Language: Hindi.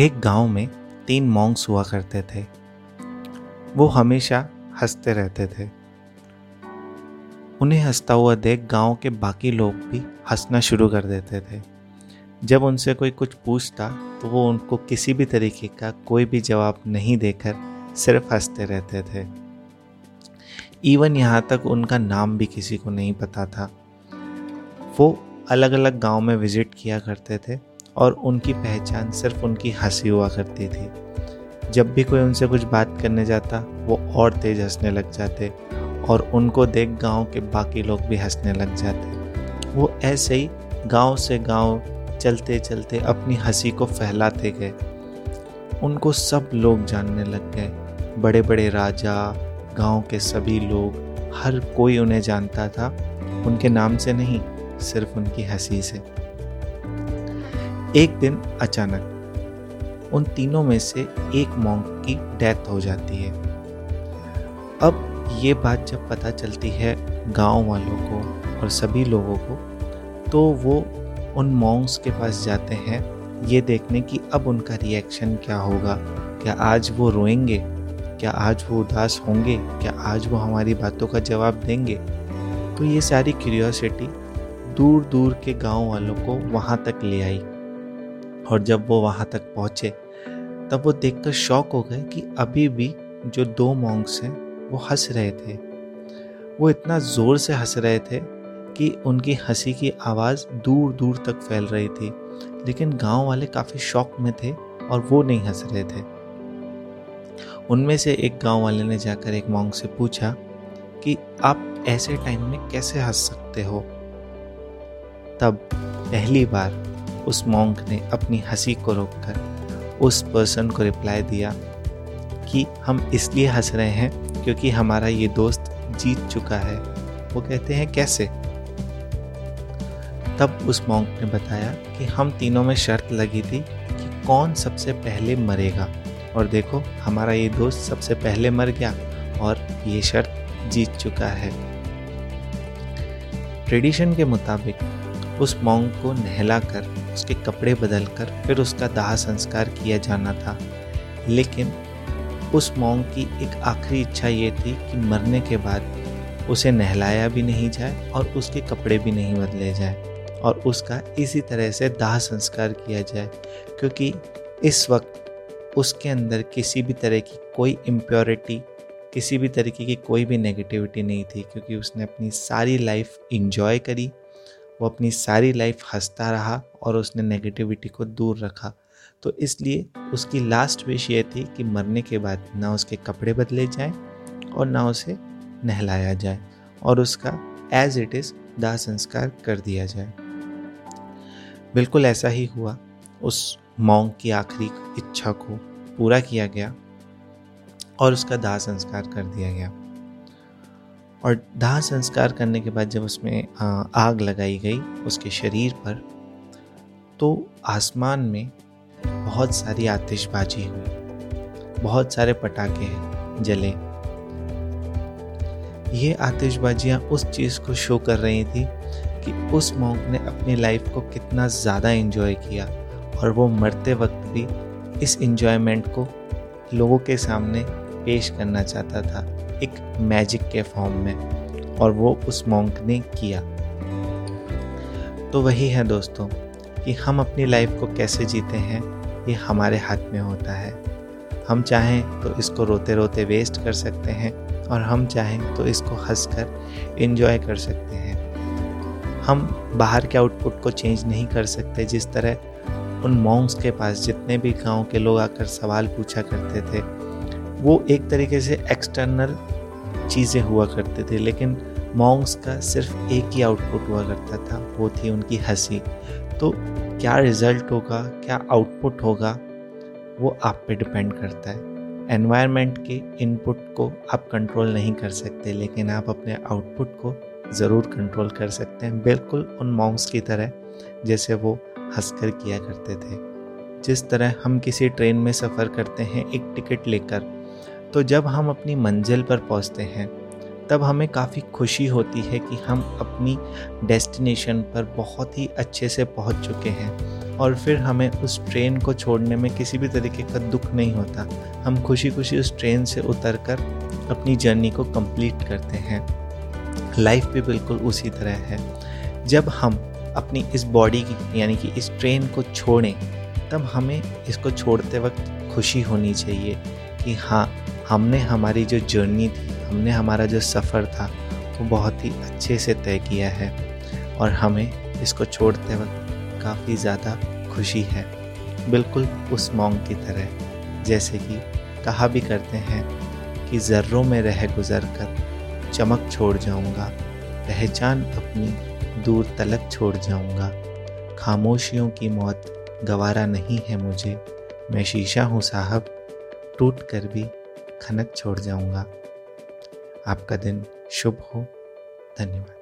एक गाँव में तीन मॉन्ग्स हुआ करते थे। वो हमेशा हँसते रहते थे। उन्हें हंसता हुआ देख गाँव के बाकी लोग भी हंसना शुरू कर देते थे। जब उनसे कोई कुछ पूछता तो वो उनको किसी भी तरीके का कोई भी जवाब नहीं देकर सिर्फ़ हँसते रहते थे। इवन यहाँ तक उनका नाम भी किसी को नहीं पता था। वो अलग अलग गाँव में विज़िट किया करते थे। और उनकी पहचान सिर्फ़ उनकी हँसी हुआ करती थी। जब भी कोई उनसे कुछ बात करने जाता, वो और तेज हंसने लग जाते और उनको देख गाँव के बाकी लोग भी हंसने लग जाते। वो ऐसे ही गाँव से गाँव चलते चलते अपनी हँसी को फैलाते गए। उनको सब लोग जानने लग गए। बड़े बड़े राजा, गाँव के सभी लोग, हर कोई उन्हें जानता था। उनके नाम से नहीं, सिर्फ़ उनकी हँसी से। एक दिन अचानक उन तीनों में से एक मॉन्क की डेथ हो जाती है। अब ये बात जब पता चलती है गाँव वालों को और सभी लोगों को तो वो उन मॉन्क्स के पास जाते हैं, ये देखने की अब उनका रिएक्शन क्या होगा? क्या आज वो रोएँगे? क्या आज वो उदास होंगे? क्या आज वो हमारी बातों का जवाब देंगे? तो ये सारी क्यूरियोसिटी दूर दूर के गाँव वालों को वहाँ तक ले आई। और जब वो वहाँ तक पहुँचे, तब वो देखकर शौक हो गए कि अभी भी जो दो मॉन्क्स हैं, वो हंस रहे थे। वो इतना ज़ोर से हंस रहे थे कि उनकी हँसी की आवाज़ दूर दूर तक फैल रही थी, लेकिन गाँव वाले काफ़ी शौक में थे और वो नहीं हंस रहे थे। उनमें से एक गाँव वाले ने जाकर एक मॉन्ग से पूछा कि, आप ऐसे टाइम में कैसे हंस सकते हो? तब पहली बार उस मॉन्क ने अपनी हँसी को रोककर उस पर्सन को रिप्लाई दिया कि हम इसलिए हंस रहे हैं क्योंकि हमारा ये दोस्त जीत चुका है। वो कहते हैं, कैसे? तब उस मॉन्क ने बताया कि हम तीनों में शर्त लगी थी कि कौन सबसे पहले मरेगा। और देखो, हमारा ये दोस्त सबसे पहले मर गया और ये शर्त जीत चुका है। ट्रेडिशन के मुताबिक उस मॉन्ग को नहलाकर उसके कपड़े बदलकर फिर उसका दाह संस्कार किया जाना था। लेकिन उस मॉन्ग की एक आखिरी इच्छा ये थी कि मरने के बाद उसे नहलाया भी नहीं जाए और उसके कपड़े भी नहीं बदले जाए और उसका इसी तरह से दाह संस्कार किया जाए, क्योंकि इस वक्त उसके अंदर किसी भी तरह की कोई इम्प्योरिटी किसी भी तरीके की कोई भी नेगेटिविटी नहीं थी, क्योंकि उसने अपनी सारी लाइफ इंजॉय करी वो अपनी सारी लाइफ हंसता रहा और उसने नेगेटिविटी को दूर रखा। तो इसलिए उसकी लास्ट विश ये थी कि मरने के बाद ना उसके कपड़े बदले जाएँ और ना उसे नहलाया जाए और उसका एज इट इज़ दाह संस्कार कर दिया जाए। बिल्कुल ऐसा ही हुआ। उस मॉन्ग की आखिरी इच्छा को पूरा किया गया और उसका दाह संस्कार कर दिया गया। और दाह संस्कार करने के बाद जब उसमें आग लगाई गई उसके शरीर पर तो आसमान में बहुत सारी आतिशबाजी हुई। बहुत सारे पटाखे जले। ये आतिशबाजियाँ उस चीज़ को शो कर रही थी कि उस मॉन्क ने अपनी लाइफ को कितना ज़्यादा इन्जॉय किया और वो मरते वक्त भी इस इन्जॉयमेंट को लोगों के सामने पेश करना चाहता था। एक मैजिक के फॉर्म में, और वो उस मॉन्क ने किया। तो वही है दोस्तों, कि हम अपनी लाइफ को कैसे जीते हैं, ये हमारे हाथ में होता है। हम चाहें तो इसको रोते रोते वेस्ट कर सकते हैं, और हम चाहें तो इसको हंस कर इन्जॉय कर सकते हैं। हम बाहर के आउटपुट को चेंज नहीं कर सकते, जिस तरह उन मॉन्ग्स के पास जितने भी गाँव के लोग आकर सवाल पूछा करते थे वो एक तरीके से एक्सटर्नल चीज़ें हुआ करते थे, लेकिन मॉन्ग्स का सिर्फ़ एक ही आउटपुट हुआ करता था, वो थी उनकी हँसी। तो क्या रिज़ल्ट होगा, क्या आउटपुट होगा, वो आप पे डिपेंड करता है। एनवायरनमेंट के इनपुट को आप कंट्रोल नहीं कर सकते, लेकिन आप अपने आउटपुट को ज़रूर कंट्रोल कर सकते हैं। बिल्कुल उन मॉन्ग्स की तरह, जैसे वो हंसकर किया करते थे। जिस तरह हम किसी ट्रेन में सफ़र करते हैं, एक टिकट लेकर तो जब हम अपनी मंजिल पर पहुँचते हैं, तब हमें काफ़ी खुशी होती है कि हम अपनी डेस्टिनेशन पर बहुत ही अच्छे से पहुँच चुके हैं। और फिर हमें उस ट्रेन को छोड़ने में किसी भी तरीके का दुख नहीं होता। हम खुशी खुशी उस ट्रेन से उतर कर अपनी जर्नी को कंप्लीट करते हैं। लाइफ भी बिल्कुल उसी तरह है। जब हम अपनी इस बॉडी की, यानी कि इस ट्रेन को छोड़ें, तब हमें इसको छोड़ते वक्त खुशी होनी चाहिए कि हाँ हमने हमारी जो जर्नी थी, हमने हमारा जो सफ़र था, वो बहुत ही अच्छे से तय किया है और हमें इसको छोड़ते वक्त काफ़ी ज़्यादा खुशी है। बिल्कुल उस मोंग की तरह, जैसे कि कहा भी करते हैं कि ज़र्रों में रह गुज़र कर चमक छोड़ जाऊँगा, पहचान अपनी दूर तलक छोड़ जाऊँगा। खामोशियों की मौत गवारा नहीं है मुझे, मैं शीशा हूँ साहब, टूट कर भी खनक छोड़ जाऊँगा। आपका दिन शुभ हो। धन्यवाद।